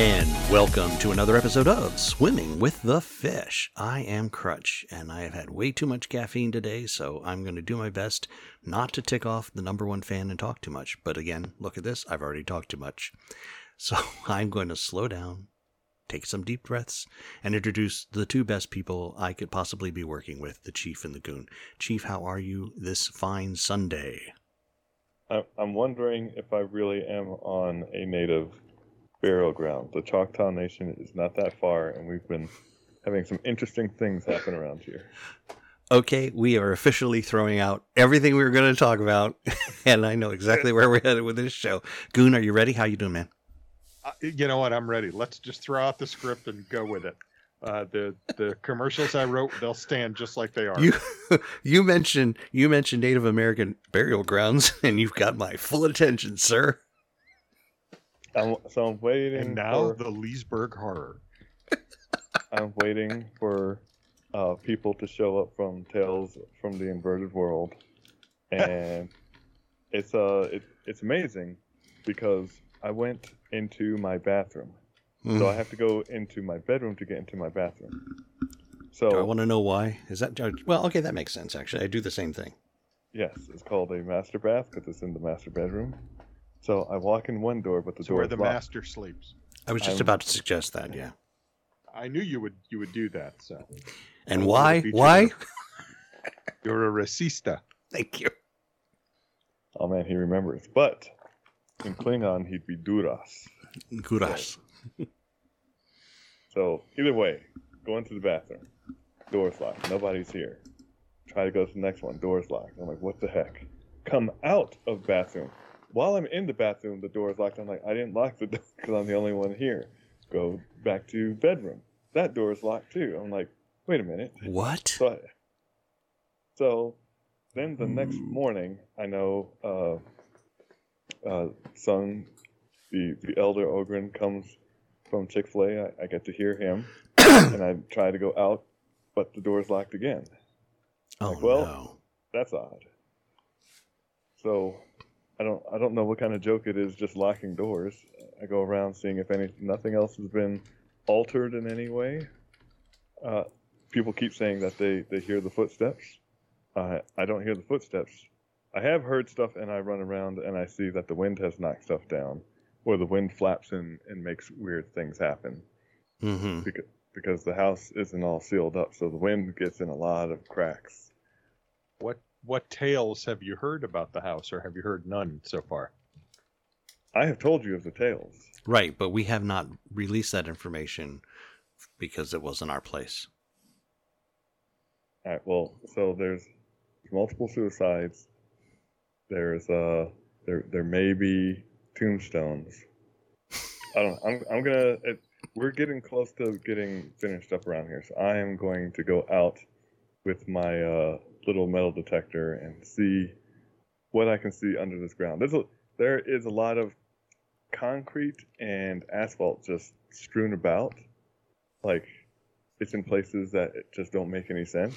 And welcome to another episode of Swimming with the Fish. I am Crutch, and I have had way too much caffeine today, so I'm going to do my best not to tick off the number one fan and talk too much. But again, look at this, I've already talked too much. So I'm going to slow down, take some deep breaths, and introduce the two best people I could possibly be working with the Chief and the Goon. Chief, how are you this fine Sunday? I'm wondering if I really am on a native burial ground. The Choctaw Nation is not that far, and we've been having some interesting things happen around here. Okay, we are officially throwing out everything we were going to talk about, and I know exactly where we're headed with this show. Goon, are you ready? How you doing, man? Uh, you know what? I'm ready. Let's just throw out the script and go with it. Uh, the the commercials I wrote, they'll stand just like they are. You you mentioned you mentioned Native American burial grounds, and you've got my full attention, sir. I'm, so I'm waiting. and now for, the Leesburg horror. I'm waiting for uh, people to show up from Tales from the Inverted World, and it's uh it, it's amazing because I went into my bathroom, Mm. so I have to go into my bedroom to get into my bathroom. So Do I want to know why? Is that well? Okay, that makes sense. Actually, I do the same thing. Yes, it's called a master bath because it's in the master bedroom. So I walk in one door, but the So door where is the locked. master sleeps. I was just I'm- about to suggest that. Yeah. I knew you would you would do that. So And why? Why? you're a racista. Thank you. Oh man, he remembers. But in Klingon, he'd be Duras. Kuras. So either way, go into the bathroom. Door's locked. Nobody's here. Try to go to the next one. Door's locked. I'm like, what the heck? Come out of bathroom. While I'm in the bathroom, the door is locked. I'm like, I didn't lock the door because I'm the only one here. Go back to bedroom. That door is locked too. I'm like, wait a minute. What? So, I, so then the next morning, I know uh, uh, son, the the elder Ogren comes from Chick Fil A. I, I get to hear him, and I try to go out, but the door's locked again. Oh Like, well- no. That's odd. So I don't I don't know what kind of joke it is just locking doors. I go around seeing if any nothing else has been altered in any way. Uh, people keep saying that they, they hear the footsteps. Uh, I don't hear the footsteps. I have heard stuff and I run around and I see that the wind has knocked stuff down or the wind flaps and, and makes weird things happen Mm-hmm. because, because the house isn't all sealed up so the wind gets in a lot of cracks. What what tales have you heard about the house, or have you heard none so far? I have told you of the tales. Right, but we have not released that information because it wasn't our place. All right. Well, so there's multiple suicides. There's uh there there may be tombstones. I don't. I'm I'm gonna. It, we're getting close to getting finished up around here, so I am going to go out with my uh, little metal detector and see what I can see under this ground. There's a there is a lot of concrete and asphalt just strewn about, like it's in places that just don't make any sense.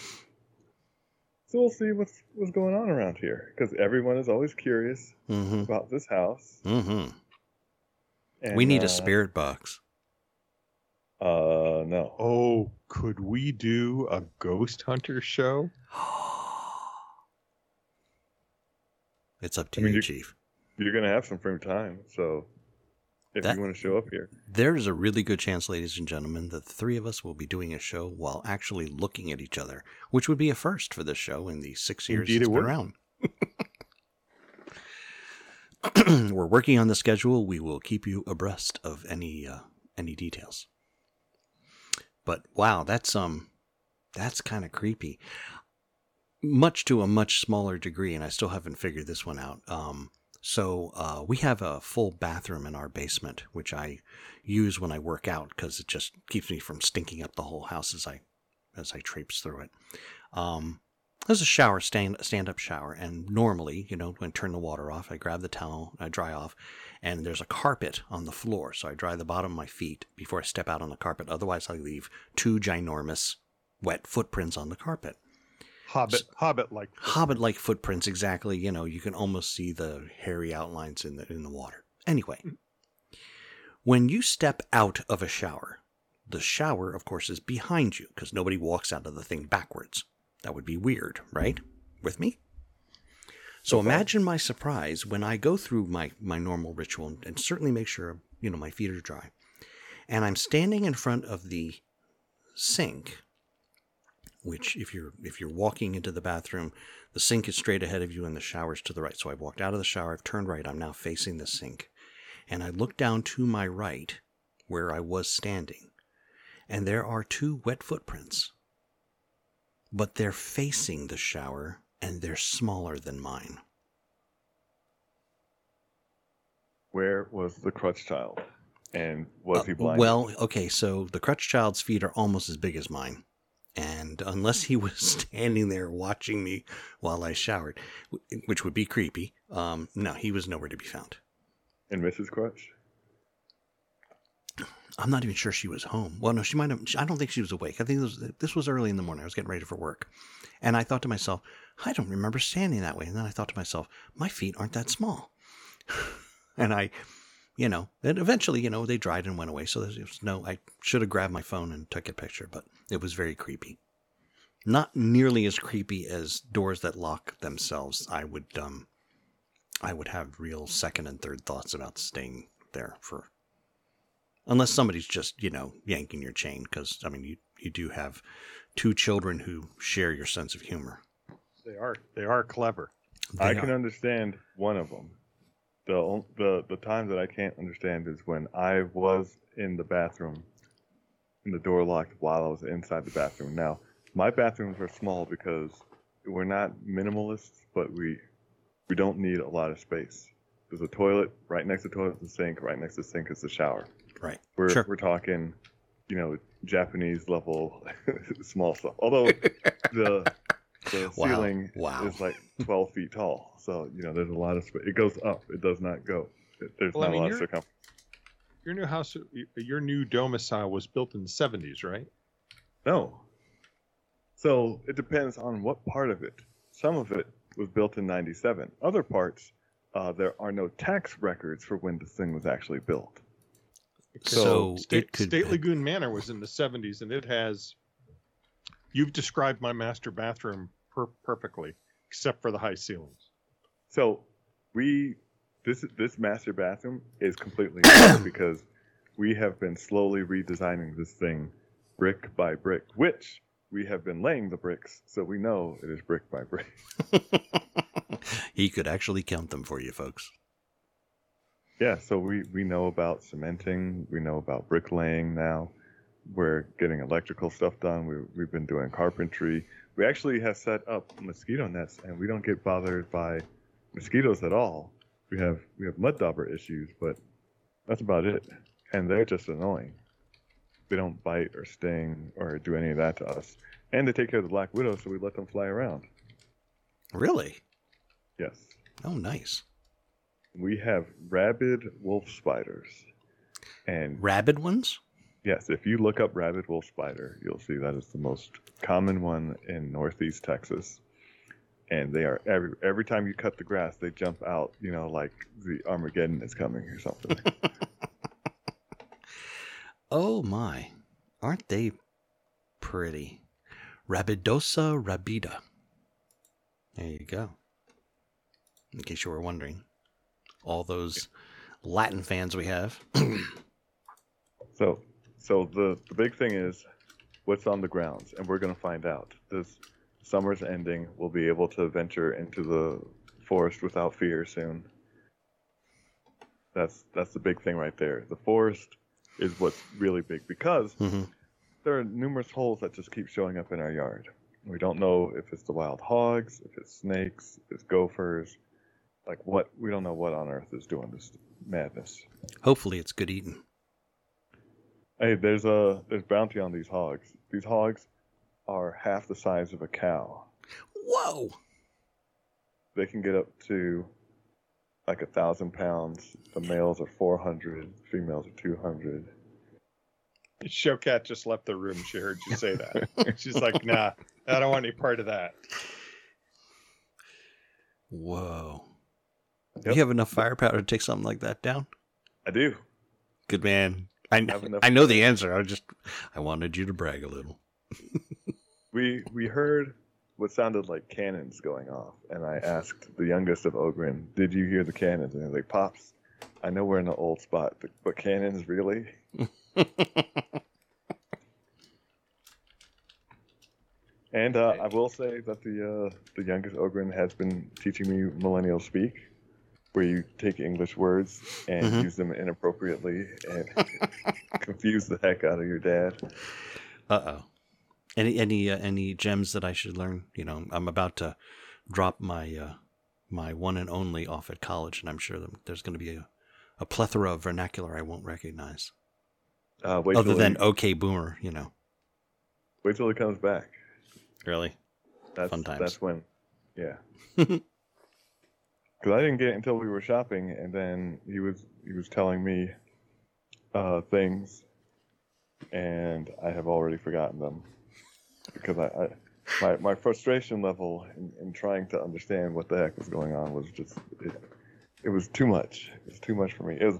So we'll see what's what's going on around here because everyone is always curious Mm-hmm. about this house. Mm-hmm. And, we need uh, a spirit box. Uh, no. Oh, could we do a ghost hunter show? it's up to I mean, you, you- Chief. You're gonna have some free time, so if That- you want to show up here, There's a really good chance, ladies and gentlemen, that the three of us will be doing a show while actually looking at each other, which would be a first for this show in the six years Indeed it's it been would. around. We're working on the schedule. We will keep you abreast of any uh, any details. But wow, that's um, that's kind of creepy. Much to a much smaller degree, and I still haven't figured this one out. Um, so uh, we have a full bathroom in our basement, which I use when I work out because it just keeps me from stinking up the whole house as I as I traipse through it. Um, there's a shower, stand stand up shower, and normally, you know, when I turn the water off, I grab the towel, I dry off, and there's a carpet on the floor, so I dry the bottom of my feet before I step out on the carpet. Otherwise, I leave two ginormous wet footprints on the carpet. Hobbit, Hobbit like. Hobbit-like footprints, exactly. You know, you can almost see the hairy outlines in the in the water. Anyway, hmm. When you step out of a shower, the shower, of course, is behind you because nobody walks out of the thing backwards. That would be weird, right? With me? So imagine my surprise when I go through my, my normal ritual and, and certainly make sure, you know, my feet are dry. And I'm standing in front of the sink, which if you're if you're walking into the bathroom, the sink is straight ahead of you and the shower's to the right. So I've walked out of the shower, I've turned right, I'm now facing the sink. And I look down to my right where I was standing, and there are two wet footprints. But they're facing the shower and they're smaller than mine. Where was the crutch child? And was Uh, he blind? well, okay, so the crutch child's feet are almost as big as mine. And unless he was standing there watching me while I showered, which would be creepy, um, no, he was nowhere to be found. and Mrs. Crutch? I'm not even sure she was home. Well, no, she might have. I don't think she was awake. I think this was, this was early in the morning. I was getting ready for work. And I thought to myself, I don't remember standing that way. And then I thought to myself, my feet aren't that small. and I, you know, and eventually, you know, they dried and went away. So there was no, I should have grabbed my phone and took a picture, but it was very creepy. Not nearly as creepy as doors that lock themselves. I would, um, I would have real second and third thoughts about staying there for unless somebody's just you know yanking your chain because i mean you you do have two children who share your sense of humor They are they are clever. I They can understand one of them. The the the time that I can't understand is when I was in the bathroom, and the door locked while I was inside the bathroom. Now, my bathrooms are small because we're not minimalists, but we we don't need a lot of space. There's a toilet right next to the toilet, is the sink. Right next to the sink is the shower. right We're Sure. we're talking, you know, Japanese level small stuff. Although the the Wow. ceiling Wow. is like 12 feet tall, so you know there's a lot of space. It goes up. It does not go. There's Well, I mean, a lot of you're- circumference. Your new house, your new domicile was built in the 70s, right? No. So it depends on what part of it. Some of it was built in 97. Other parts, uh, there are no tax records for when this thing was actually built. so State, it could State Lagoon Manor was in the 70s, and it has. You've described my master bathroom per- perfectly, except for the high ceilings. So we this this master bathroom is completely new because we have been slowly redesigning this thing brick by brick, which we have been laying the bricks, so we know it is brick by brick. he could actually count them for you folks Yeah, so we we know about cementing, we know about bricklaying now. We're getting electrical stuff done. We we've been doing carpentry. We actually have set up mosquito nets, and we don't get bothered by mosquitoes at all. We have we have mud dauber issues, but that's about it. And they're just annoying. They don't bite or sting or do any of that to us. And they take care of the black widow, so we let them fly around. really Yes, oh nice we have rabid wolf spiders, and rabid ones Yes, if you look up rabid wolf spider, you'll see that is the most common one in northeast Texas. And they are every every time you cut the grass, they jump out, you know, like the Armageddon is coming or something. oh my. Aren't they pretty? Rabidosa rabida. There you go. In case you were wondering. All those latin fans we have. So so the, the big thing is what's on the grounds, and we're gonna find out. This summer's ending, we'll be able to venture into the forest without fear soon. That's that's the big thing right there. The forest is what's really big because Mhm. there are numerous holes that just keep showing up in our yard. We don't know if it's the wild hogs, if it's snakes, if it's gophers, like what we don't know what on earth is doing this madness. hopefully it's good eating Hey, there's a there's bounty on these hogs. These hogs are half the size of a cow. whoa They can get up to like a thousand pounds. The males are four hundred, females are two hundred. Showcat just left the room. She heard you say that. She's like, nah, I don't want any part of that. whoa Yep. you have enough firepower to take something like that down I do. Good man. I know, Have enough I know the answer. I just I wanted you to brag a little. We we heard what sounded like cannons going off, and I asked the youngest of Ogren, "Did you hear the cannons?" And he's like, "Pops, I know we're in an old spot, but, but cannons really?" And uh, I will say that the uh, the youngest Ogren has been teaching me millennial speak, where you take English words and Mhm. use them inappropriately and confuse the heck out of your dad. Uh oh. Any any uh, any gems that I should learn? You know, I'm about to drop my uh, my one and only off at college, and I'm sure that there's going to be a, a plethora of vernacular I won't recognize, Uh, wait other than he, "Okay, Boomer." You know, wait till he comes back. really. That's Fun times. that's when, yeah. Because I didn't get it until we were shopping, and then he was he was telling me uh, things, and I have already forgotten them because I, I my my frustration level in, in trying to understand what the heck was going on was just it, it was too much. It was too much for me. It was,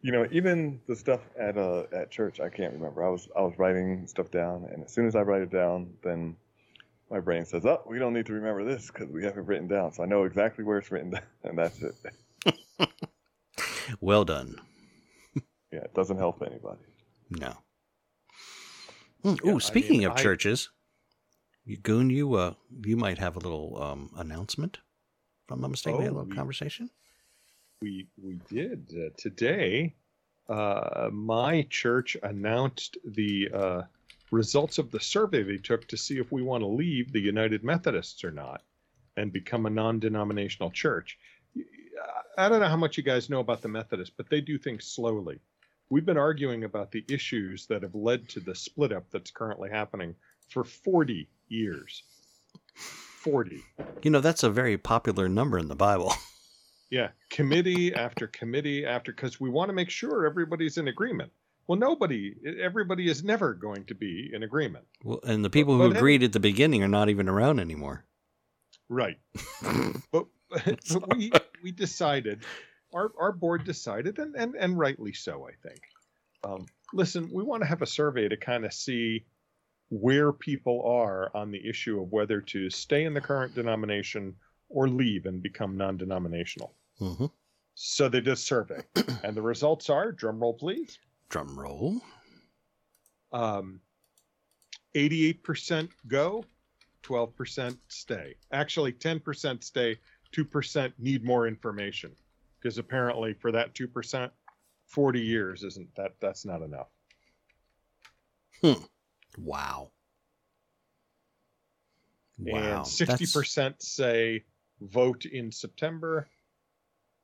you know, even the stuff at uh at church I can't remember. I was I was writing stuff down, and as soon as I write it down, then my brain says, "Oh, we don't need to remember this because we have it written down." So I know exactly where it's written down, and that's it. Well done. Yeah, it doesn't help anybody. No. Hmm, Yeah, Ooh, I speaking mean, of I- churches, you, Goon, you uh, you might have a little um, announcement. If I'm not mistaken, we had a Oh, little we- conversation. We we did uh, today. Uh, my church announced the uh, results of the survey they took to see if we want to leave the United Methodists or not, and become a non-denominational church. I don't know how much you guys know about the Methodists, but they do things slowly. We've been arguing about the issues that have led to the split up that's currently happening for 40 years. 40. You know, that's a very popular number in the Bible. Yeah, committee after committee after, because we want to make sure everybody's in agreement. Well, nobody, everybody is never going to be in agreement. well, and the people who but agreed at the beginning are not even around anymore. Right. But, but we we decided, our our board decided, and and, and rightly so, I think. Um, listen, we want to have a survey to kind of see where people are on the issue of whether to stay in the current denomination or leave and become non-denominational. hmm So they did a survey, and the results are, drum roll please. Drum roll. um, 88% go, 12% stay. Actually, 10% stay, 2% need more information. Because apparently, for that 2%, 40 years isn't that that's not enough. Wow. And Wow. 60% say vote in September.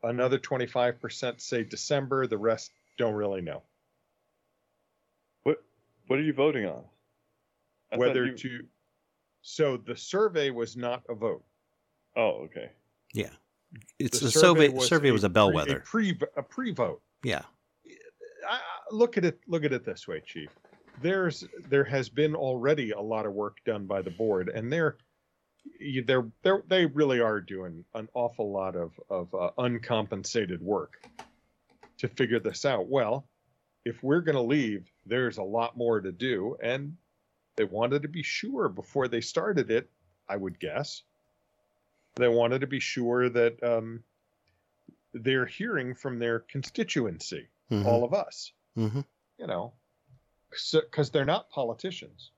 Another 25% say December. The rest don't really know What what are you voting on? I whether you- to. So the survey was not a vote. Oh, okay. Yeah. It's The a survey. Survey was a pre- bellwether. A pre a pre vote. yeah. I, I- look at it. Look at it this way, Chief. There's there has been already a lot of work done by the board, and they're they're, they're they really are doing an awful lot of of uh, uncompensated work to figure this out. Well, if we're going to leave, there's a lot more to do, and they wanted to be sure before they started it. I would guess they wanted to be sure that um, they're hearing from their constituency Mhm. all of us, Mhm. you know, because they're not politicians.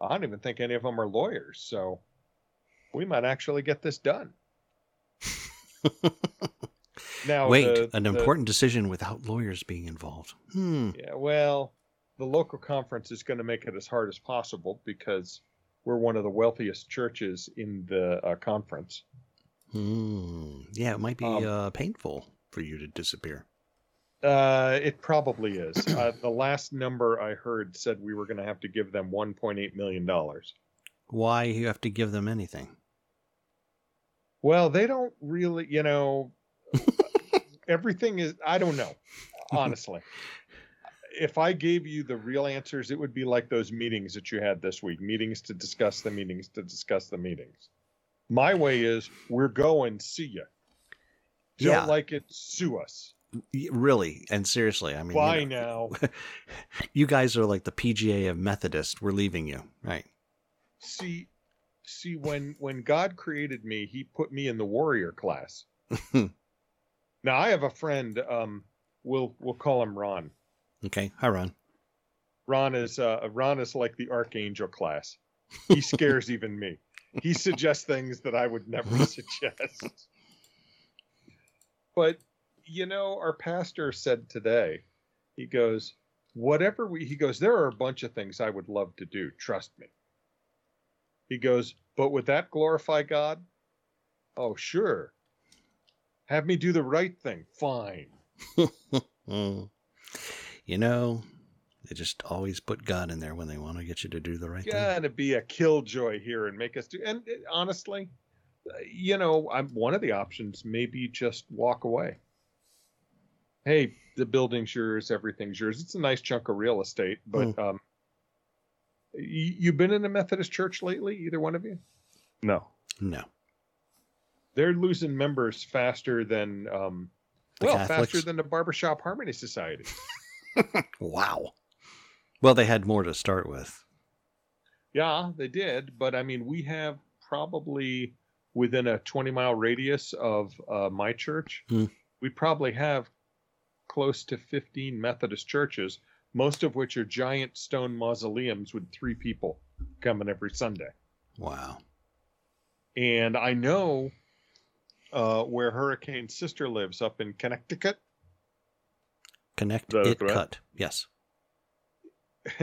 I don't even think any of them are lawyers, so we might actually get this done. now, Wait, the- an the- important decision without lawyers being involved. Hmm. Yeah, well, the local conference is going to make it as hard as possible because we're one of the wealthiest churches in the uh, conference. Hmm. Yeah, it might be Um, uh, painful for you to disappear. Uh, it probably is. Uh, the last number I heard said we were going to have to give them 1.8 million dollars. Why you have to give them anything? Well, they don't really, you know, everything is, I don't know, honestly. if I gave you the real answers, it would be like those meetings that you had this week meetings to discuss the meetings to discuss the meetings. My way is we're going, see ya. Don't Yeah. like it, sue us. Really and seriously, I mean, you Why know, now? you guys are like the PGA of Methodist. We're leaving you, right? see, see, when when God created me, He put me in the warrior class. now I have a friend. Um, we'll we'll call him Ron. Okay, hi Ron. Ron is uh, Ron is like the archangel class. He scares even me. He suggests things that I would never suggest. But you know, our pastor said today, he goes, whatever we he goes, there are a bunch of things I would love to do, trust me. He goes, but would that glorify God? Oh, sure. Have me do the right thing. Fine. You know, they just always put God in there when they want to get you to do the right thing. gotta be a killjoy here and make us do. And honestly, you know, I'm one of the options. Maybe just walk away. Hey, the building's yours, everything's yours. It's a nice chunk of real estate, but um, you, you been in a Methodist church lately? Either one of you? No. No, They're losing members faster than um, The well, Catholics? faster than the Barbershop Harmony Society. wow. Well, they had more to start with. Yeah, they did, but I mean, we have probably within a 20 mile radius of uh, my church, Hmm. we probably have close to 15 Methodist churches, most of which are giant stone mausoleums with three people coming every Sunday. Wow. And I know uh, where Hurricane's sister lives up in Connecticut. Connect Is it threat? cut. Yes.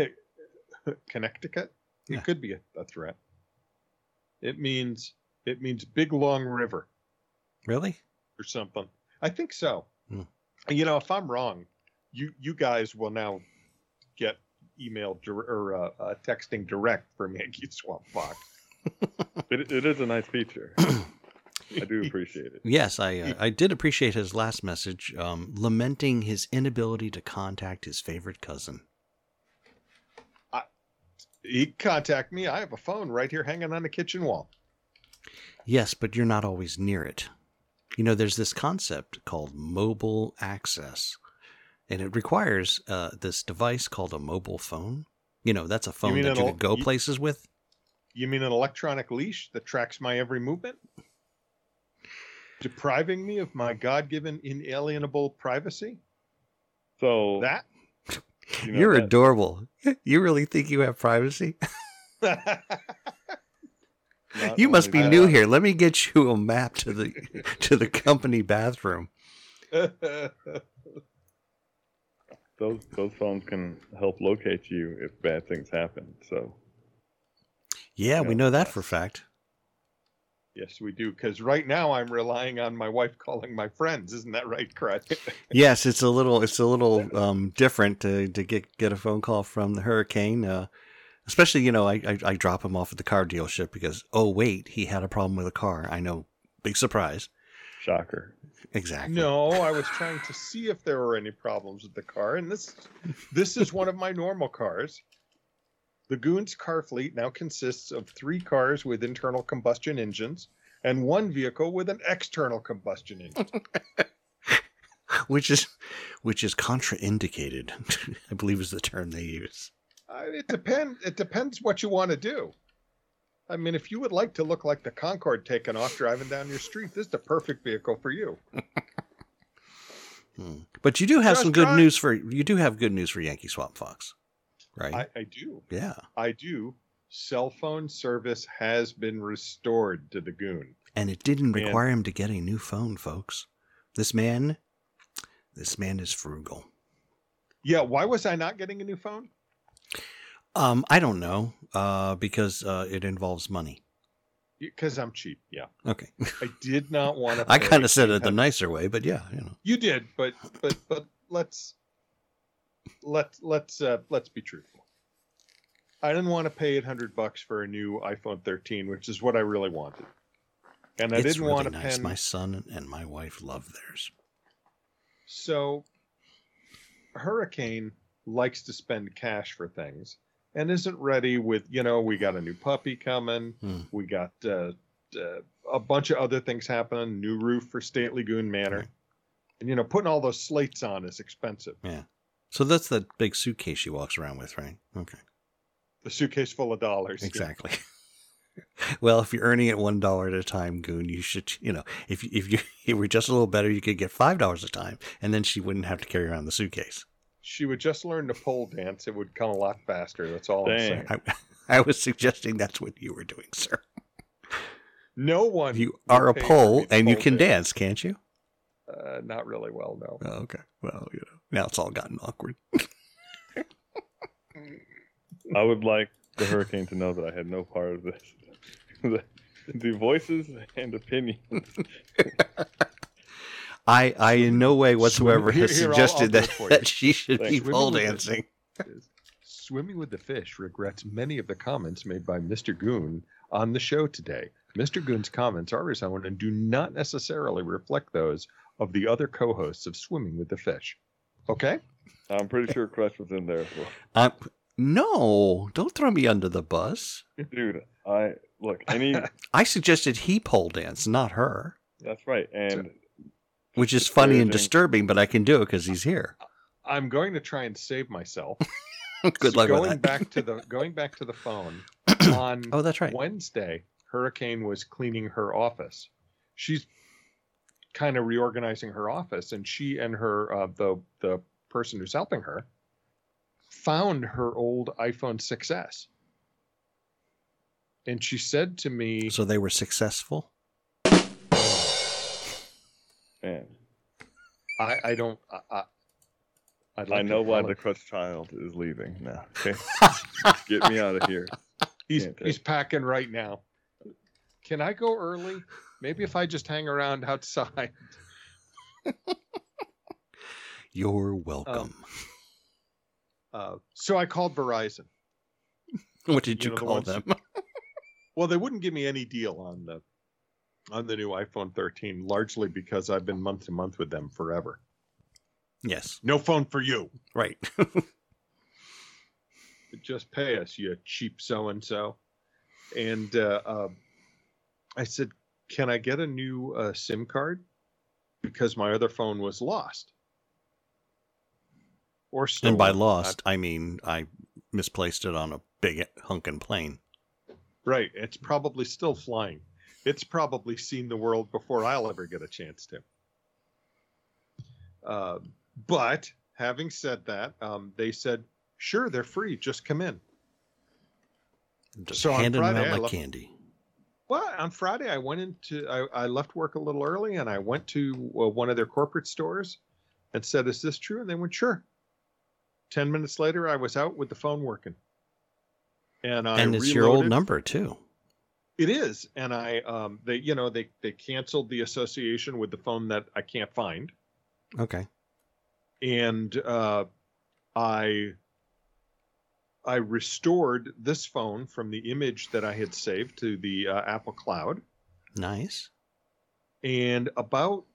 Connecticut. It Yeah. could be a, a threat. It means it means big long river. Really? or something. I think so. Hmm. You know, if I'm wrong, you you guys will now get email dir- or uh, uh, texting direct from Yankee Swamp Fox. It, it is a nice feature. I do appreciate it. Yes, I uh, I did appreciate his last message, um, lamenting his inability to contact his favorite cousin. He contact me. I have a phone right here hanging on the kitchen wall. Yes, but you're not always near it. You know, there's this concept called mobile access, and it requires uh, this device called a mobile phone. You know, that's a phone mean that you el- could go you- places with. You mean an electronic leash that tracks my every movement? Depriving me of my God given inalienable privacy? So That? you know, You're that- adorable. You really think you have privacy? not you must be new here. Let me get you a map to the to the company bathroom. Those those phones can help locate you if bad things happen. So Yeah, we know that for a fact. yes, we do. Because right now I'm relying on my wife calling my friends. Isn't that right, Crud? Yes, it's a little it's a little um, different to, to get get a phone call from the hurricane. Uh, especially, you know, I, I I drop him off at the car dealership because oh wait, he had a problem with a car. I know, big surprise. shocker. Exactly. No, I was trying to see if there were any problems with the car, and this this is one of my normal cars. The Goons car fleet now consists of three cars with internal combustion engines and one vehicle with an external combustion engine. Which is which is contraindicated, I believe is the term they use. Uh, it depends. It depends what you want to do. I mean, if you would like to look like the Concorde taking off driving down your street, this is the perfect vehicle for you. Hmm. But you do have Just some good news for you do have good news for Yankee Swamp Fox, right? I, I do. yeah, I do. Cell phone service has been restored to the Goon. and it didn't require him to get a new phone, folks. This man, this man is frugal. Yeah, why was I not getting a new phone? Um, I don't know, uh, because uh, it involves money. Because I'm cheap. Yeah, Okay, I did not want to. I kind of said it the nicer way, but yeah, you know. You did, but but but let's let's let's uh, let's be truthful. I didn't want to pay 800 bucks for a new iPhone 13, which is what I really wanted, and I it's didn't really want to nice. pen. My son and my wife love theirs. So, Hurricane likes to spend cash for things and isn't ready with, you know, we got a new puppy coming. Hmm. We got uh, uh, a bunch of other things happening. New roof for State Lagoon Manor. Right. And you know, putting all those slates on is expensive. Yeah. So that's the big suitcase she walks around with, right? Okay. The suitcase full of dollars. Exactly. well, if you're earning it one dollar at a time, Goon, you should, you know, if if you, you were just a little better, you could get five dollars a time, and then she wouldn't have to carry around the suitcase. She would just learn to pole dance. It would come a lot faster. That's all I'm saying. I, I was suggesting that's what you were doing, sir. No one. You are a pay for pole, and you pole can dance, can't you? Uh, not really well, no. Oh, okay. Well, you know, now it's all gotten awkward. I would like the hurricane to know that I had no part of this. the, the voices and opinions. I, I in no way whatsoever Here- has here, I'll- suggested I'll that, it for you. that she should be Thanks. pole Swimming with dancing. is Swimming with the Fish regrets many of the comments made by Mr. Goon on the show today. Mr. Goon's comments are his own and do not necessarily reflect those of the other co hosts of Swimming with the Fish. Okay? I'm pretty sure Crutch was in there as well. Uh, no, don't throw me under the bus. Dude, I look any. I suggested he pole dance, not her, That's right, and which is funny and disturbing, but I can do it because he's here. I'm going to try and save myself. Good luck going with that. back to the going back to the phone on oh, that's right. Wednesday, Hurricane was cleaning her office. She's kind of reorganizing her office, and she and her uh, the the person who's helping her found her old iPhone 6s, and she said to me, So they were successful. Man, "I I don't I." I I'd I like to know why the Crutch child is leaving now. Okay, get me out of here. he's can't take he's packing right now. Can I go early? Maybe if I just hang around outside. You're welcome. Uh, so I called Verizon. what did you you, know, call ones- them? Well, they wouldn't give me any deal on the on the new iPhone 13, largely because I've been month to month with them forever. yes, No phone for you. right. Just pay us, you cheap so and so. And uh, uh, I said, "Can I get a new uh, SIM card? Because my other phone was lost." Or stolen. and by lost, I mean I misplaced it on a big hunkin' plane. Right. It's probably still flying. It's probably seen the world before I'll ever get a chance to. Uh, but having said that, um, they said, sure, they're free. Just come in. Just So handing them Friday, out I like left- candy. Well, on Friday, I went into, I, I left work a little early and I went to uh, one of their corporate stores and said, is this true? And they went, sure. 10 minutes later, I was out with the phone working. And I and it's your old number too. It is, and I um they you know they they canceled the association with the phone that I can't find, Okay. and uh, I I restored this phone from the image that I had saved to the uh, Apple Cloud, Nice. and about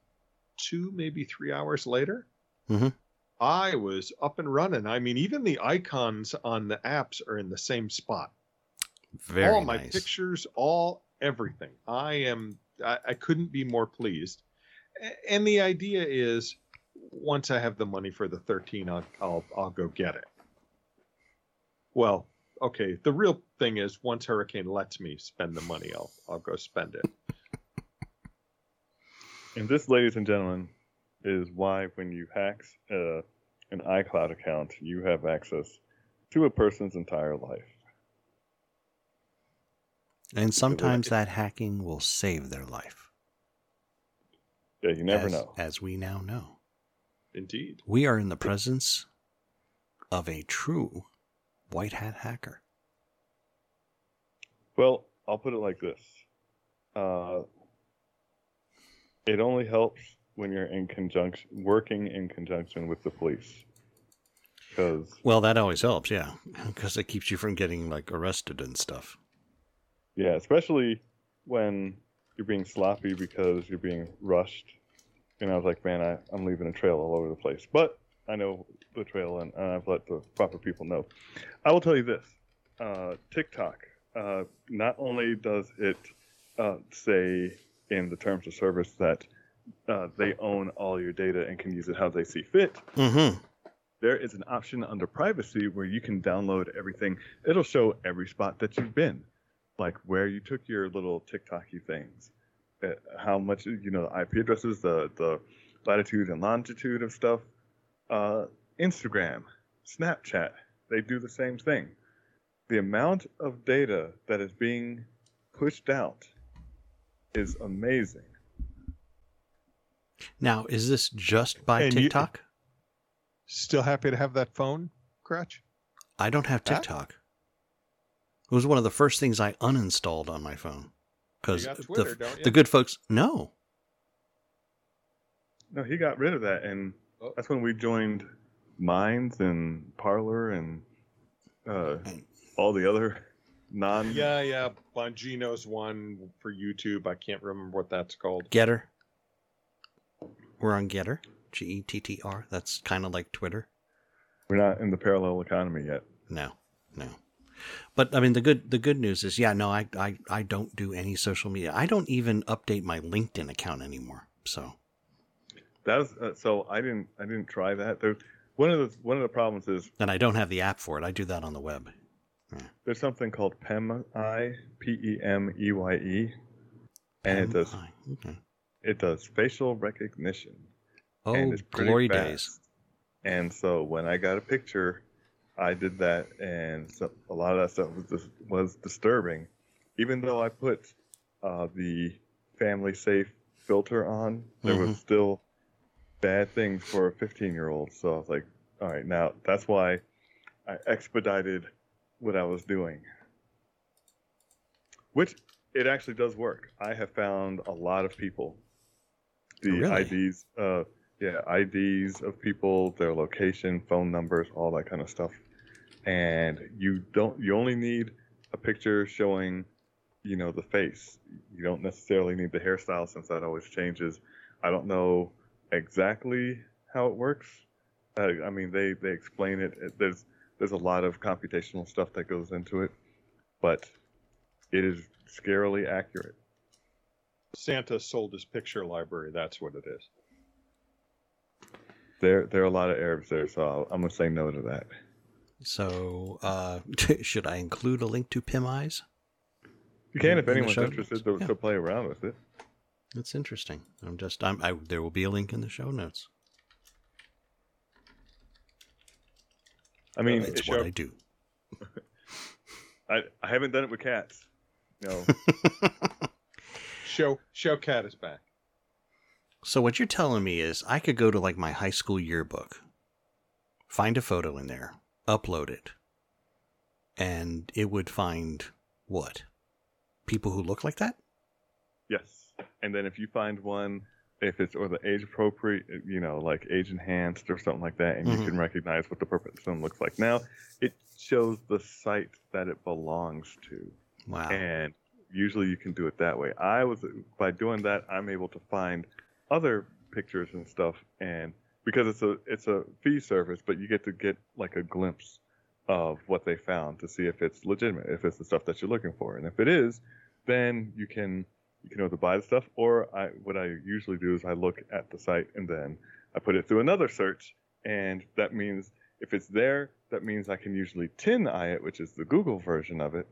two maybe three hours later, Mhm. I was up and running. I mean, even the icons on the apps are in the same spot. Very all my nice. pictures, all everything. I am. I, I couldn't be more pleased. And the idea is, once I have the money for the thirteen, I'll I'll, I'll go get it. Well, okay. The real thing is, once Hurricane lets me spend the money, I'll I'll go spend it. And this, ladies and gentlemen, is why when you hack uh, an iCloud account, you have access to a person's entire life. And sometimes that hacking will save their life. Yeah, you never as, know. As we now know. Indeed. We are in the presence of a true white hat hacker. Well, I'll put it like this. Uh, it only helps when you're in conjunction, working in conjunction with the police. Because Well, that always helps, yeah, because it keeps you from getting like arrested and stuff. Yeah, especially when you're being sloppy because you're being rushed. And I was like, man, I, I'm leaving a trail all over the place. But I know the trail and, and I've let the proper people know. I will tell you this uh, TikTok, uh, not only does it uh, say in the terms of service that uh, they own all your data and can use it how they see fit. Mm-hmm. There is an option under privacy where you can download everything. It'll show every spot that you've been, like where you took your little TikToky things, uh, how much you know the IP addresses, the the latitude and longitude of stuff. Uh, Instagram, Snapchat, they do the same thing. The amount of data that is being pushed out is amazing. Now, is this just by And you- TikTok? Still happy to have that phone, Crutch? I don't have Huh? TikTok. It was one of the first things I uninstalled on my phone because the, Twitter, don't you? the good folks. No, No, he got rid of that, and Oh. that's when we joined Minds and Parler and uh, all the other non. Yeah, yeah. Bongino's one for YouTube. I can't remember what that's called. Gettr. We're on Gettr. G E T T R. That's kind of like Twitter. We're not in the parallel economy yet. No, no. But I mean, the good the good news is, yeah, no, I I I don't do any social media. I don't even update my LinkedIn account anymore. So That was uh, so I didn't I didn't try that. There, one of the one of the problems is and I don't have the app for it. I do that on the web. there's something called PimEyes, P E M E Y E, and it does Okay. it does facial recognition. Oh, and it's glory days. And so when I got a picture, I did that, and so a lot of that stuff was dis- was disturbing. Even though I put uh, the family safe filter on, there Mhm. was still bad things for a 15 year old. So I was like, all right, now that's why I expedited what I was doing. Which it actually does work. I have found a lot of people. The Really? IDs, uh, yeah, IDs of people, their location, phone numbers, all that kind of stuff. And you don't, you only need a picture showing, you know, the face. You don't necessarily need the hairstyle since that always changes. I don't know exactly how it works. Uh, I mean, they they explain it. It- There's there's a lot of computational stuff that goes into it, but it is scarily accurate. Santa sold his picture library. That's what it is. There there are a lot of Arabs there, so I'll, I'm gonna say no to that. So, uh, should I include a link to PimEyes? You can if In the anyone's show interested notes, to, yeah. to play around with it. That's interesting. I'm just, I'm, I, there will be a link in the show notes. I mean, it's it what show- I do. I, I haven't done it with cats. No, Show show cat is back. So what you're telling me is I could go to like my high school yearbook, find a photo in there, upload it, and it would find what? People who look like that? yes. And then if you find one, if it's or the age appropriate, you know, like age enhanced or something like that, and Mhm. you can recognize what the person looks like. Now, it shows the site that it belongs to. Wow. and usually you can do it that way. I was by doing that, I'm able to find other pictures and stuff, and because it's a it's a fee service, but you get to get like a glimpse of what they found to see if it's legitimate, if it's the stuff that you're looking for, and if it is, then you can you can either buy the stuff, or I what I usually do is I look at the site and then I put it through another search, and that means if it's there, that means I can usually TinEye it, which is the Google version of it,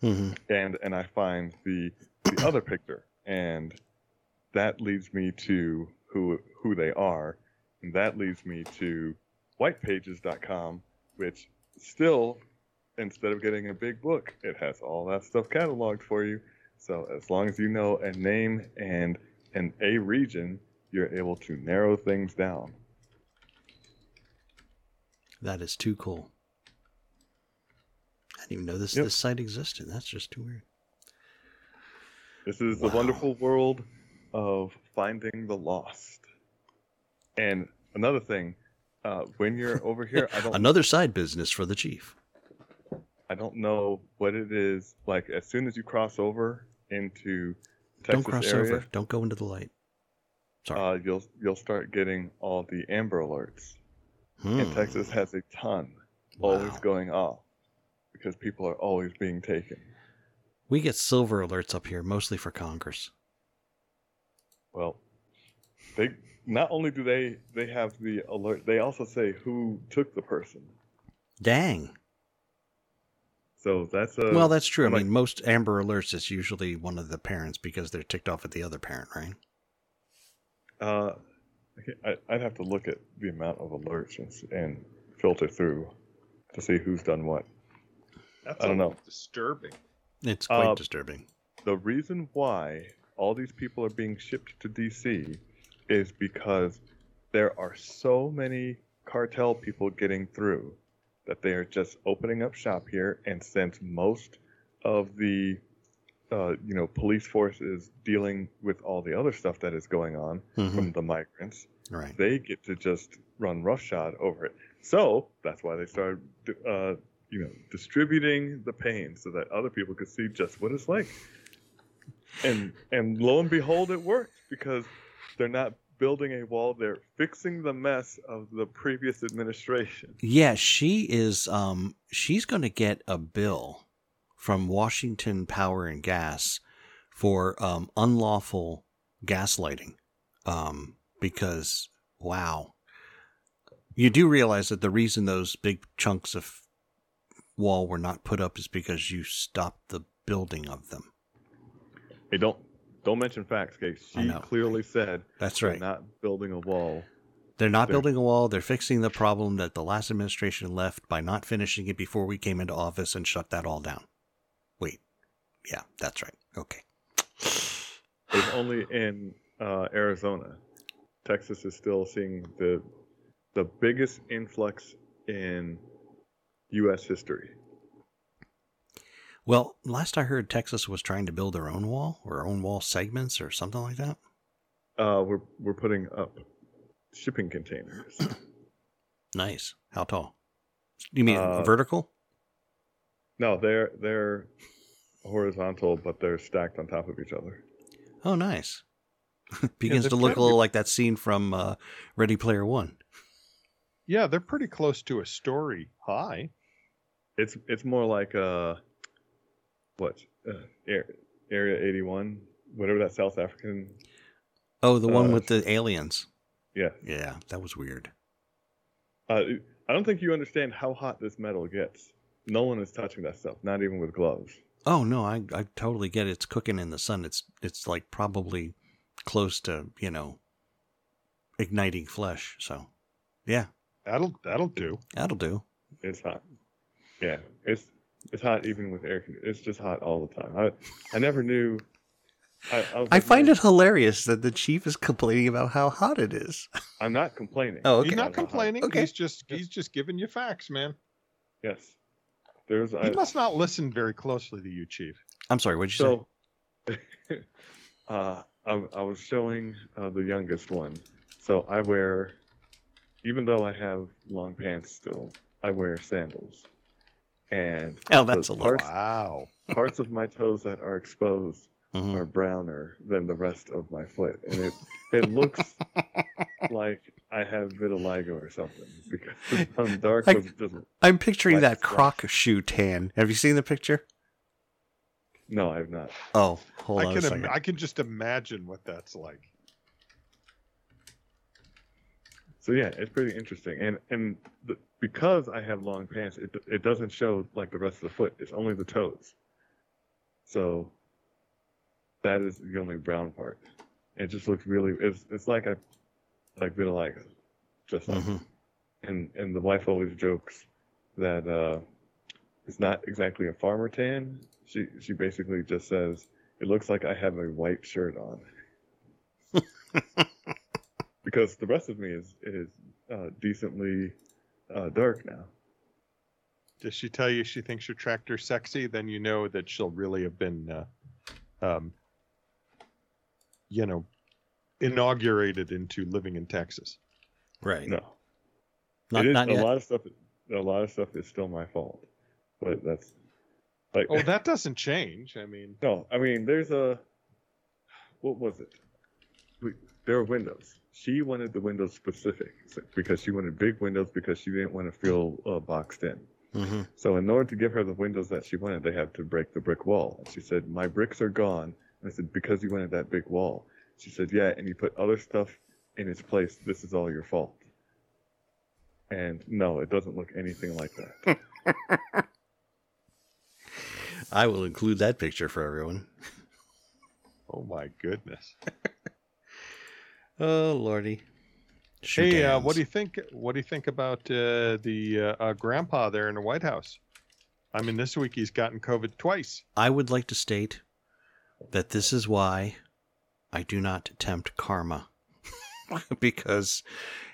hmm and and I find the the other picture, and that leads me to who who they are, and that leads me to whitepages.com, which still instead of getting a big book, it has all that stuff cataloged for you. So as long as you know a name and and a region, you're able to narrow things down. That is too cool. I didn't even know this Yep. this site existed. That's just too weird. This is Wow. the wonderful world of finding the lost. And another thing, uh, when you're over here, I don't Another side business for the chief. I don't know what it is. Like as soon as you cross over into Texas Don't cross area, over. Don't go into the light. Sorry. uh, you'll you'll start getting all the Amber alerts. Hmm. And Texas has a ton always going off because people are always being taken. We get silver alerts up here, mostly for Congress. Well, they not only do they they have the alert, they also say who took the person. Dang. So that's a well, that's true. I I'm like- mean, most Amber Alerts is usually one of the parents because they're ticked off at the other parent, right? Uh, okay, I, I'd have to look at the amount of alerts and, and filter through to see who's done what. That's I don't a know. disturbing. It's quite Uh, disturbing. The reason why all these people are being shipped to DC is because there are so many cartel people getting through that they are just opening up shop here. And since most of the uh, you know police force is dealing with all the other stuff that is going on Mhm. from the migrants, Right. they get to just run roughshod over it. So that's why they started, uh, you know, distributing the pain so that other people could see just what it's like. And and lo and behold, it worked because they're not building a wall; they're fixing the mess of the previous administration. Yeah, she is. Um, she's going to get a bill from Washington Power and Gas for um, unlawful gaslighting. Um, because wow, you do realize that the reason those big chunks of wall were not put up is because you stopped the building of them. Hey, don't don't mention facts, Case. She clearly said That's they're right. not building a wall. They're not They're- building a wall. They're fixing the problem that the last administration left by not finishing it before we came into office and shut that all down. Wait. Yeah, that's right. Okay. It's only in uh, Arizona. Texas is still seeing the the biggest influx in U.S. history. Well, last I heard, Texas was trying to build their own wall or own wall segments or something like that. Uh, we're we're putting up shipping containers. Nice. How tall? You mean Uh, vertical? no, they're they're horizontal, but they're stacked on top of each other. Oh, nice. Begins they're to look a little like that scene from uh, Ready Player One. Yeah, they're pretty close to a story high. It's it's more like uh, what uh, Area 81, whatever that South African. Oh, the one Uh, with the aliens. Yeah, Yeah, that was weird. uh, I don't think you understand how hot this metal gets. No one is touching that stuff, not even with gloves. Oh no, I I totally get it. It's cooking in the sun. It's it's like probably close to you know igniting flesh. So yeah, That'll that'll do. that'll do. It's hot. Yeah, it's it's hot even with air. con- It's just hot all the time. I I never knew. I, I, I find it hilarious that the chief is complaining about how hot it is. I'm not complaining. Oh, okay. He's not About how hot- complaining. Okay. He's just he's just giving you facts, man. Yes. There's He I, must not listen very closely to you, Chief. I'm sorry. What'd you say? so. uh, I, I was showing uh, the youngest one. So I wear, even though I have long pants still, I wear sandals. And Oh, that's the a lot. parts, Wow. parts of my toes that are exposed Mhm. are browner than the rest of my foot, and it it looks like I have vitiligo or something because I'm dark I- with I'm picturing Like that flesh. croc shoe tan. Have you seen the picture? no, I've not. Oh, hold I on a can second. Im- I can just imagine what that's like. So yeah, it's pretty interesting, and and the, because I have long pants, it it doesn't show like the rest of the foot. It's only the toes. So that is the only brown part. It just looks really. It's it's like I like vitiligo, just like. Mhm. And and the wife always jokes that uh, it's not exactly a farmer tan. She she basically just says it looks like I have a white shirt on. because the rest of me is is uh, decently uh, dark now. Does she tell you she thinks your tractor's sexy? Then you know that she'll really have been, uh, um, you know, inaugurated into living in Texas. Right. No, Not, it is, not a yet. lot of stuff. A lot of stuff is still my fault, but that's like Oh, that doesn't change. I mean, no. I mean, there's a what was it? We, there are windows. She wanted the windows specific because she wanted big windows because she didn't want to feel uh, boxed in. hmm So in order to give her the windows that she wanted, they had to break the brick wall. And she said, "My bricks are gone." And I said, "Because you wanted that big wall." She said, "Yeah, and you put other stuff in its place, this is all your fault. And no, it doesn't look anything like that. I will include that picture for everyone. Oh my goodness. Oh lordy. hey, uh, what do you? think? What do you think about uh, the uh, uh, grandpa there in the White House? I mean, this week he's gotten COVID twice. I would like to state that this is why I do not tempt karma. because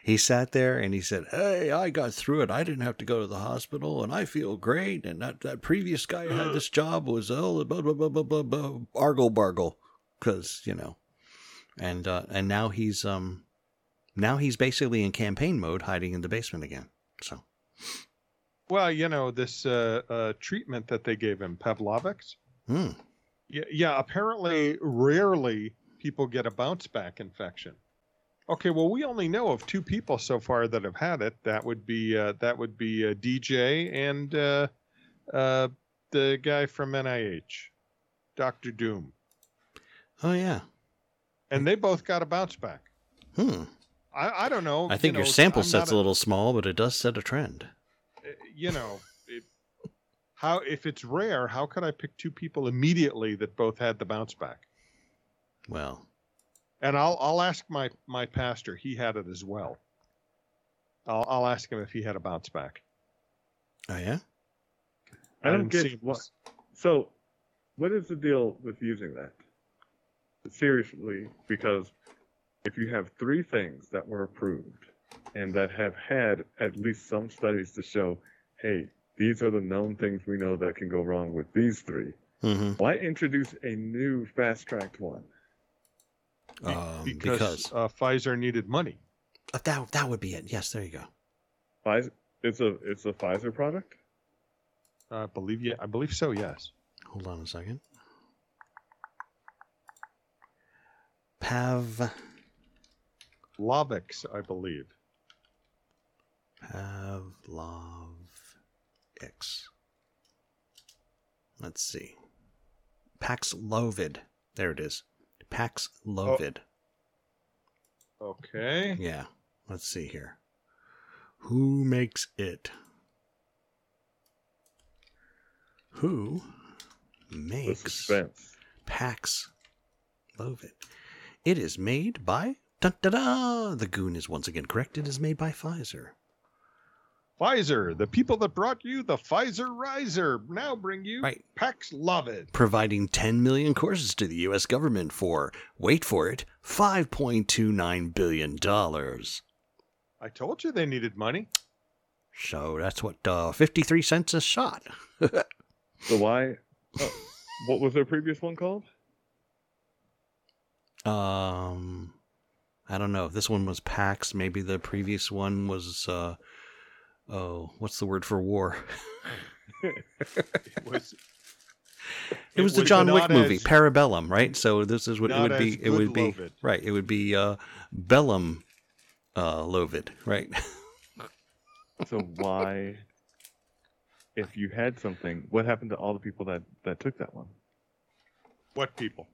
he sat there and he said, Hey, I got through it. I didn't have to go to the hospital and I feel great. And that, that previous guy who had this job was, oh, blah, blah, blah, blah, blah, blah, argle bargle. Because, you know, and, uh, and now he's, um, now he's basically in campaign mode hiding in the basement again. So, Well, you know this uh, uh, treatment that they gave him, Pavlovics. hmm. Yeah, yeah. Apparently, rarely people get a bounce back infection. Okay, well, we only know of two people so far that have had it. That would be uh, that would be uh, DJ and uh, uh, the guy from NIH, Doctor Doom, Oh, yeah. And they both got a bounce back. Hmm. I, I don't know. I think you your sample I'm set's not a little small, but it does set a trend. uh, you know, it, how if it's rare, how could I pick two people immediately that both had the bounce back? Well, And I'll I'll ask my my pastor. He had it as well. I'll I'll ask him if he had a bounce back. oh, yeah? I don't get what. So, what is the deal with using that? Seriously, because if you have three things that were approved and that have had at least some studies to show, hey, these are the known things we know that can go wrong with these three, Mm-hmm. why introduce a new fast tracked one? Be- Um, because because uh, Pfizer needed money. Uh, that that would be it. Yes, there you go. Pfizer, it's a it's a Pfizer product. I believe yeah, I believe so. Yes. Hold on a second. Pav Lavix, I believe. Pavlov X. Let's see. Paxlovid. There it is. Pax Paxlovid. Oh, okay. Yeah. Let's see here. Who makes it? Who makes suspense. Paxlovid? It is made by. Dun, da, da, the goon is once again correct. It is made by Pfizer. Pfizer, the people that brought you the Pfizer Riser, now bring you Right. Paxlovid. Providing 10 million courses to the U.S. government for, wait for it, $5.29 billion. I told you they needed money. So that's what, uh, 53 cents a shot. So why? Oh, what was their previous one called? Um, I don't know. This one was PAX. Maybe the previous one was, uh, oh, what's the word for war? It was. It, was, the John Wick movie, as- Parabellum, right? So this is what it would be. It would be good-lovid. right. It would be uh, Bellum, uh, Lovid, right? So why, if you had something, what happened to all the people that that took that one? What people?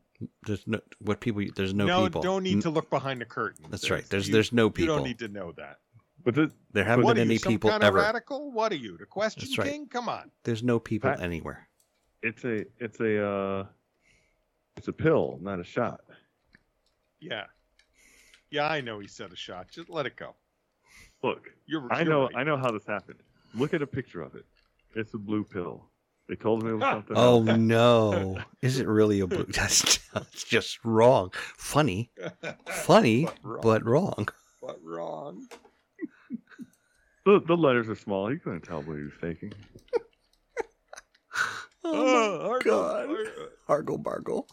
There's no what people. There's no, people. don't need to look behind the curtain. That's right. There's you- there's no people. You don't need to know that. But this, there haven't What been are you, any some people kind ever. of radical? What are you, the Question That's right. King? Come on. There's no people Pat- anywhere. it's a it's a uh, it's a pill, not a shot. Yeah, yeah. I know he said a shot. Just let it go. Look, You're. I you're know right. I know how this happened. Look at a picture of it. It's a blue pill. They told me it was something. Oh else. no! Is it really a blue? That's, that's just wrong. Funny, funny, But wrong. but wrong. But wrong. The, the letters are small. You couldn't tell what he was taking. Oh, my Argo, god! Argo. Argle bargle.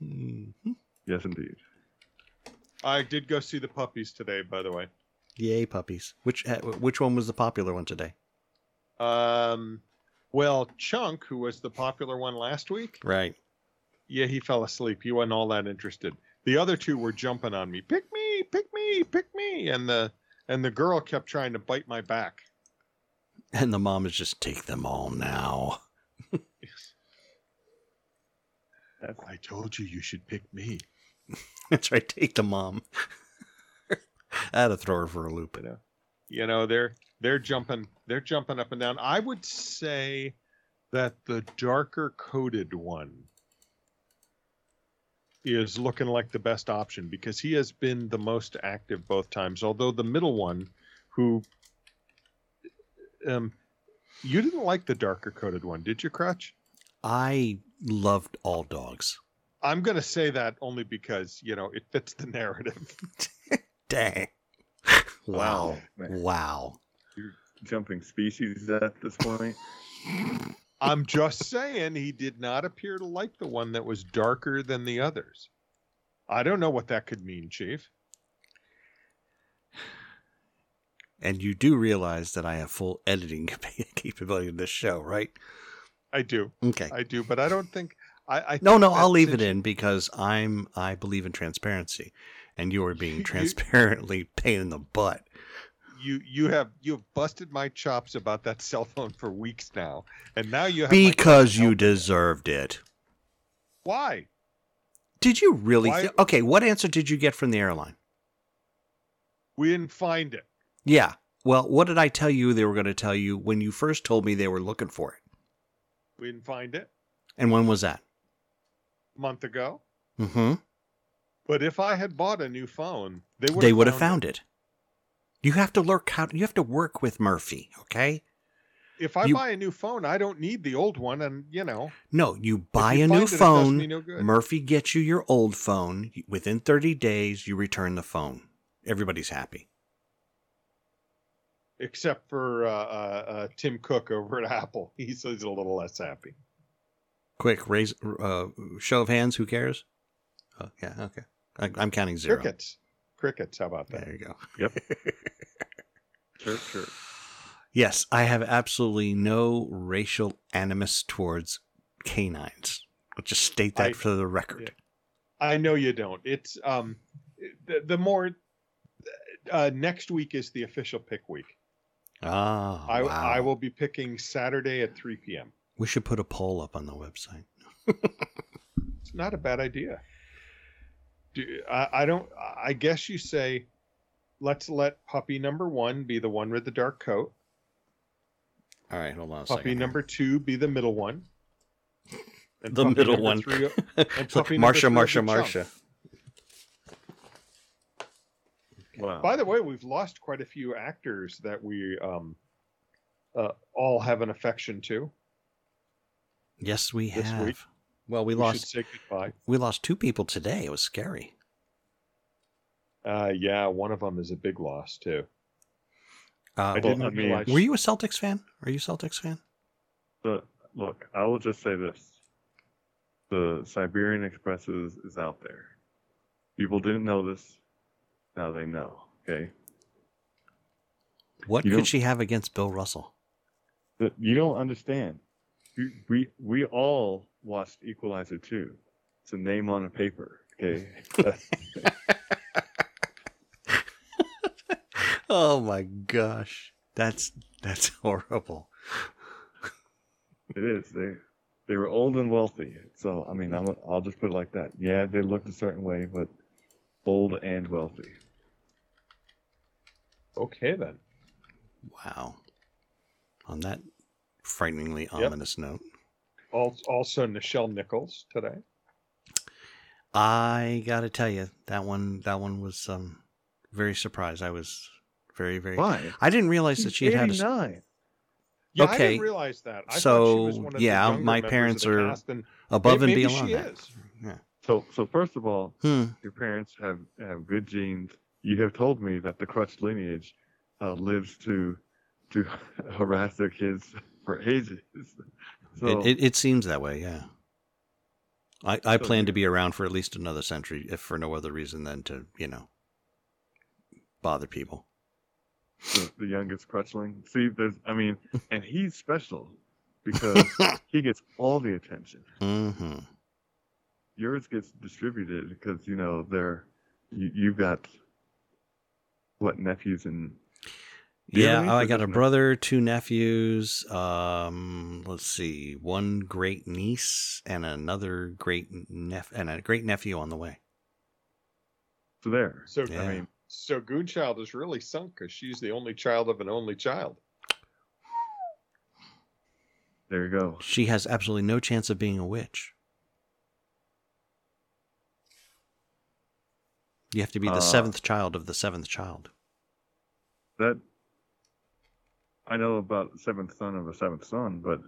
Hmm. Yes, indeed. I did go see the puppies today, by the way. Yay, puppies! Which uh, which one was the popular one today? Um, well, Chunk, who was the popular one last week, Right. yeah, he fell asleep. He wasn't all that interested. The other two were jumping on me, pick me, pick me, pick me, and the and the girl kept trying to bite my back. And the mom is just take them all now. That's I told you you should pick me. That's right. Take the mom. That'll throw her for a loop. You know, you know they're they're jumping they're jumping up and down. I would say that the darker coated one is looking like the best option because he has been the most active both times. Although the middle one, who um, you didn't like the darker coated one, did you, Crutch? I loved all dogs. I'm going to say that only because you know it fits the narrative. Dang. Wow. man. Wow. Jumping species at this point. I'm just saying he did not appear to like the one that was darker than the others. I don't know what that could mean, Chief. And you do realize that I have full editing capability in this show, right? I do, Okay. I do, but I don't think I. I No, think no, I'll leave it in because I'm I believe in transparency, and you are being transparently pain in the butt. You you have you have busted my chops about that cell phone for weeks now, and now you have Because you deserved it. why? Did you really? Why- thi- okay, what answer did you get from the airline? We didn't find it. Yeah. Well, what did I tell you they were going to tell you when you first told me they were looking for it? We didn't find it And when was that? a month ago. Mm-hmm. But if I had bought a new phone, they would They would have found it. You have to lurk how you have to work with Murphy, okay? If I You- buy a new phone, I don't need the old one, and you know, No, you buy you a new phone. no. Murphy gets you your old phone. Within 30 days, you return the phone. Everybody's happy. except for uh, uh, uh, Tim Cook over at Apple. He's, he's a little less happy. Quick, raise uh, show of hands. Who cares? Oh, yeah, okay. I, I'm counting zero. Crickets. Crickets. How about that? There you go. Yep. Sure, sure. Yes, I have absolutely no racial animus towards canines. I'll just state that I- for the record. I know you don't. It's um, the, the more uh, next week is the official pick week. Ah, I wow. I will be picking Saturday at 3 p.m. We should put a poll up on the website. It's not a bad idea. Do, I, I don't. I guess you say, let's let puppy number one be the one with the dark coat. All right, hold on a Puppy second. number two be the middle one. And The middle one. three- Look, puppy Marsha, Marsha, Marsha. Wow. By the way, we've lost quite a few actors that we um, uh, all have an affection to. Yes, we This have. week. Well, we, We, lost should say goodbye. we lost two people today. It was scary. Uh, yeah, one of them is a big loss too. Uh, I didn't I mean- realize. were you a Celtics fan? Are you a Celtics fan? But look, I will just say this: the Siberian Express is, is out there. People didn't know this. Now they know. Okay, What You could she have against Bill Russell? That- you don't understand. You, we we all watched Equalizer 2. It's a name on a paper. Okay, oh my gosh, that's that's horrible. it is. They they were old and wealthy. So I mean, I'm, I'll just put it like that. Yeah, they looked a certain way, but old and wealthy. Okay then. Wow. On that frighteningly ominous note, Al- Also, Nichelle Nichols today. I got to tell you that one that one was um very surprised. I was very very. Why? I didn't realize that she had had a, 89. Yeah, I Okay. didn't realize that. I thought she So, was one of yeah, the my parents are and above maybe and beyond she that. is. So so first of all, Hmm. your parents have, have good genes. You have told me that the crutch lineage uh, lives to to harass their kids for ages. So It, it it seems that way, yeah. I, I So plan to be around for at least another century, if for no other reason than to, you know, bother people. the, the youngest crutchling. See, there's I mean, and he's special because he gets all the attention. hmm Yours gets distributed because you know they're you, you've got what nephews and Do you have Yeah, I got a just brother, two nephews. Um, let's see, one great niece and another great nep and a great nephew on the way. there. So Yeah. I mean, so Goonchild is really sunk because she's the only child of an only child. there you go. She has absolutely no chance of being a witch. You have to be the Uh, seventh child of the seventh child. That I know about seventh son of a seventh son, but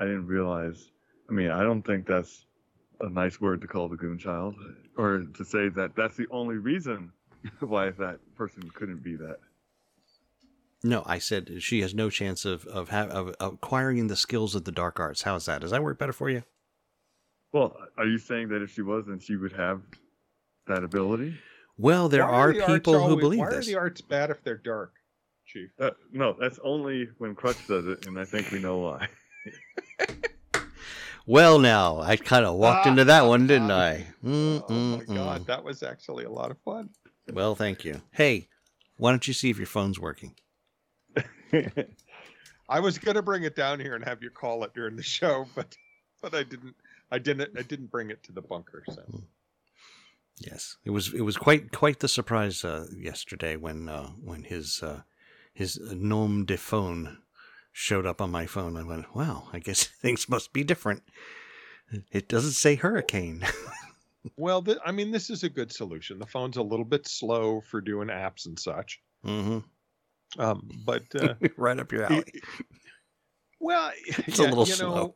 I didn't realize. I mean, I don't think that's a nice word to call the goon child, or to say that that's the only reason why that person couldn't be that. No, I said she has no chance of of, ha- of acquiring the skills of the dark arts. How is that? Does that work better for you? Well, are you saying that if she was, then she would have that ability? Well, there Why are the arts people who always- believe why this. are the arts bad if they're dark, Chief? Uh, no, that's only when Crutch does it, and I think we know why. Well, now I kind of walked Ah, into that one, didn't ah, I? Mm, oh my mm, mm. god, that was actually a lot of fun. Well, thank you. Hey, why don't you see if your phone's working? I was gonna bring it down here and have you call it during the show, but but I didn't. I didn't. I didn't bring it to the bunker. So Yes, it was. It was quite quite the surprise uh, yesterday when uh, when his uh, his nom de phone showed up on my phone. I went, "Wow, I guess things must be different." It doesn't say hurricane. well, th- I mean, this is a good solution. The phone's a little bit slow for doing apps and such, hmm um, but uh, right up your alley. well, It's a little slow. Know,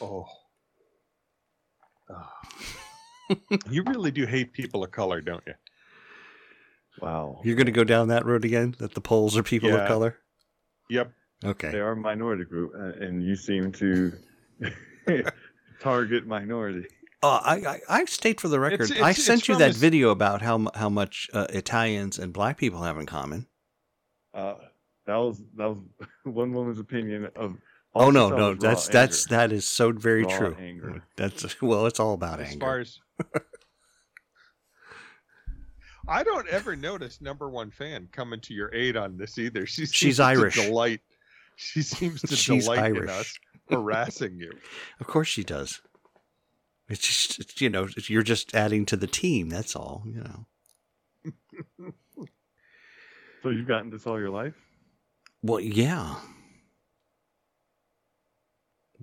oh. Ah. you really do hate people of color, don't you? Wow. You're going to go down that road again? That the Poles are people of color? Yep. Okay. They are a minority group, uh, and you seem to target minority. Uh, I, I I state for the record, It's- I sent you that a s- video about how how much uh, Italians and black people have in common. Uh, that was that was one woman's opinion of. Oh no, no, was raw that's that's anger. that is so very Raw true. anger. That's well, it's all about as anger. far as I don't ever notice number one fan coming to your aid on this either. She seems She's to Irish. Delight. She seems to She's delight in us harassing you. Of course she does. It's just it's, you know you're just adding to the team. That's all. You know. So you've gotten this all your life? Well, yeah.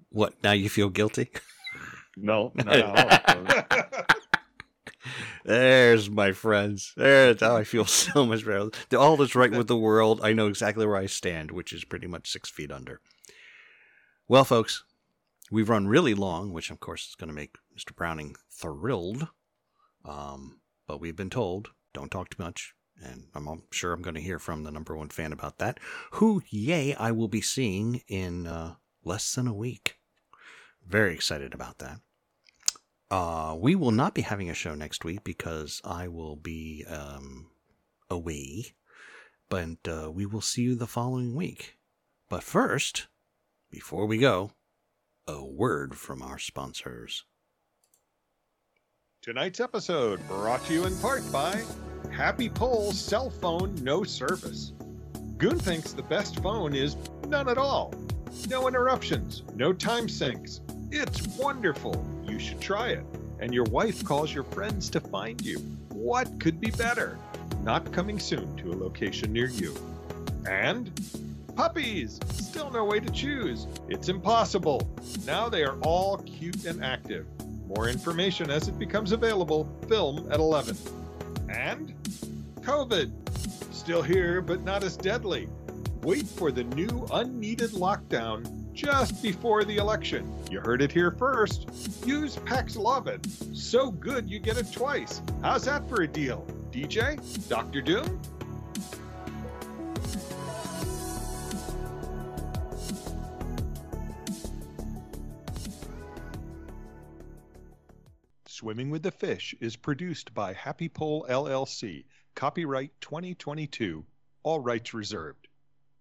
What now? You feel guilty? No, not at all. There's my friends. There's how I feel so much better. All that's right with the world. I know exactly where I stand, which is pretty much six feet under. Well, folks, we've run really long, which of course is going to make Mr. Browning thrilled. Um, but we've been told don't talk too much, and I'm sure I'm going to hear from the number one fan about that. Who, yay, I will be seeing in uh, less than a week. Very excited about that. Uh, we will not be having a show next week because I will be um, away, but uh, we will see you the following week. But first, before we go, a word from our sponsors. Tonight's episode brought to you in part by Happy Pole's cell phone no service. Goon thinks the best phone is none at all. No interruptions, no time sinks. It's wonderful. You should try it. And your wife calls your friends to find you. What could be better? Not coming soon to a location near you. And puppies! Still no way to choose. It's impossible. Now they are all cute and active. More information as it becomes available. Film at 11. And COVID. Still here, but not as deadly. Wait for the new unneeded lockdown just before the election. You heard it here first. Use Paxlovid. So good you get it twice. How's that for a deal? DJ? Dr. Doom? Swimming with the Fish is produced by Happy Pole LLC. Copyright 2022. All rights reserved.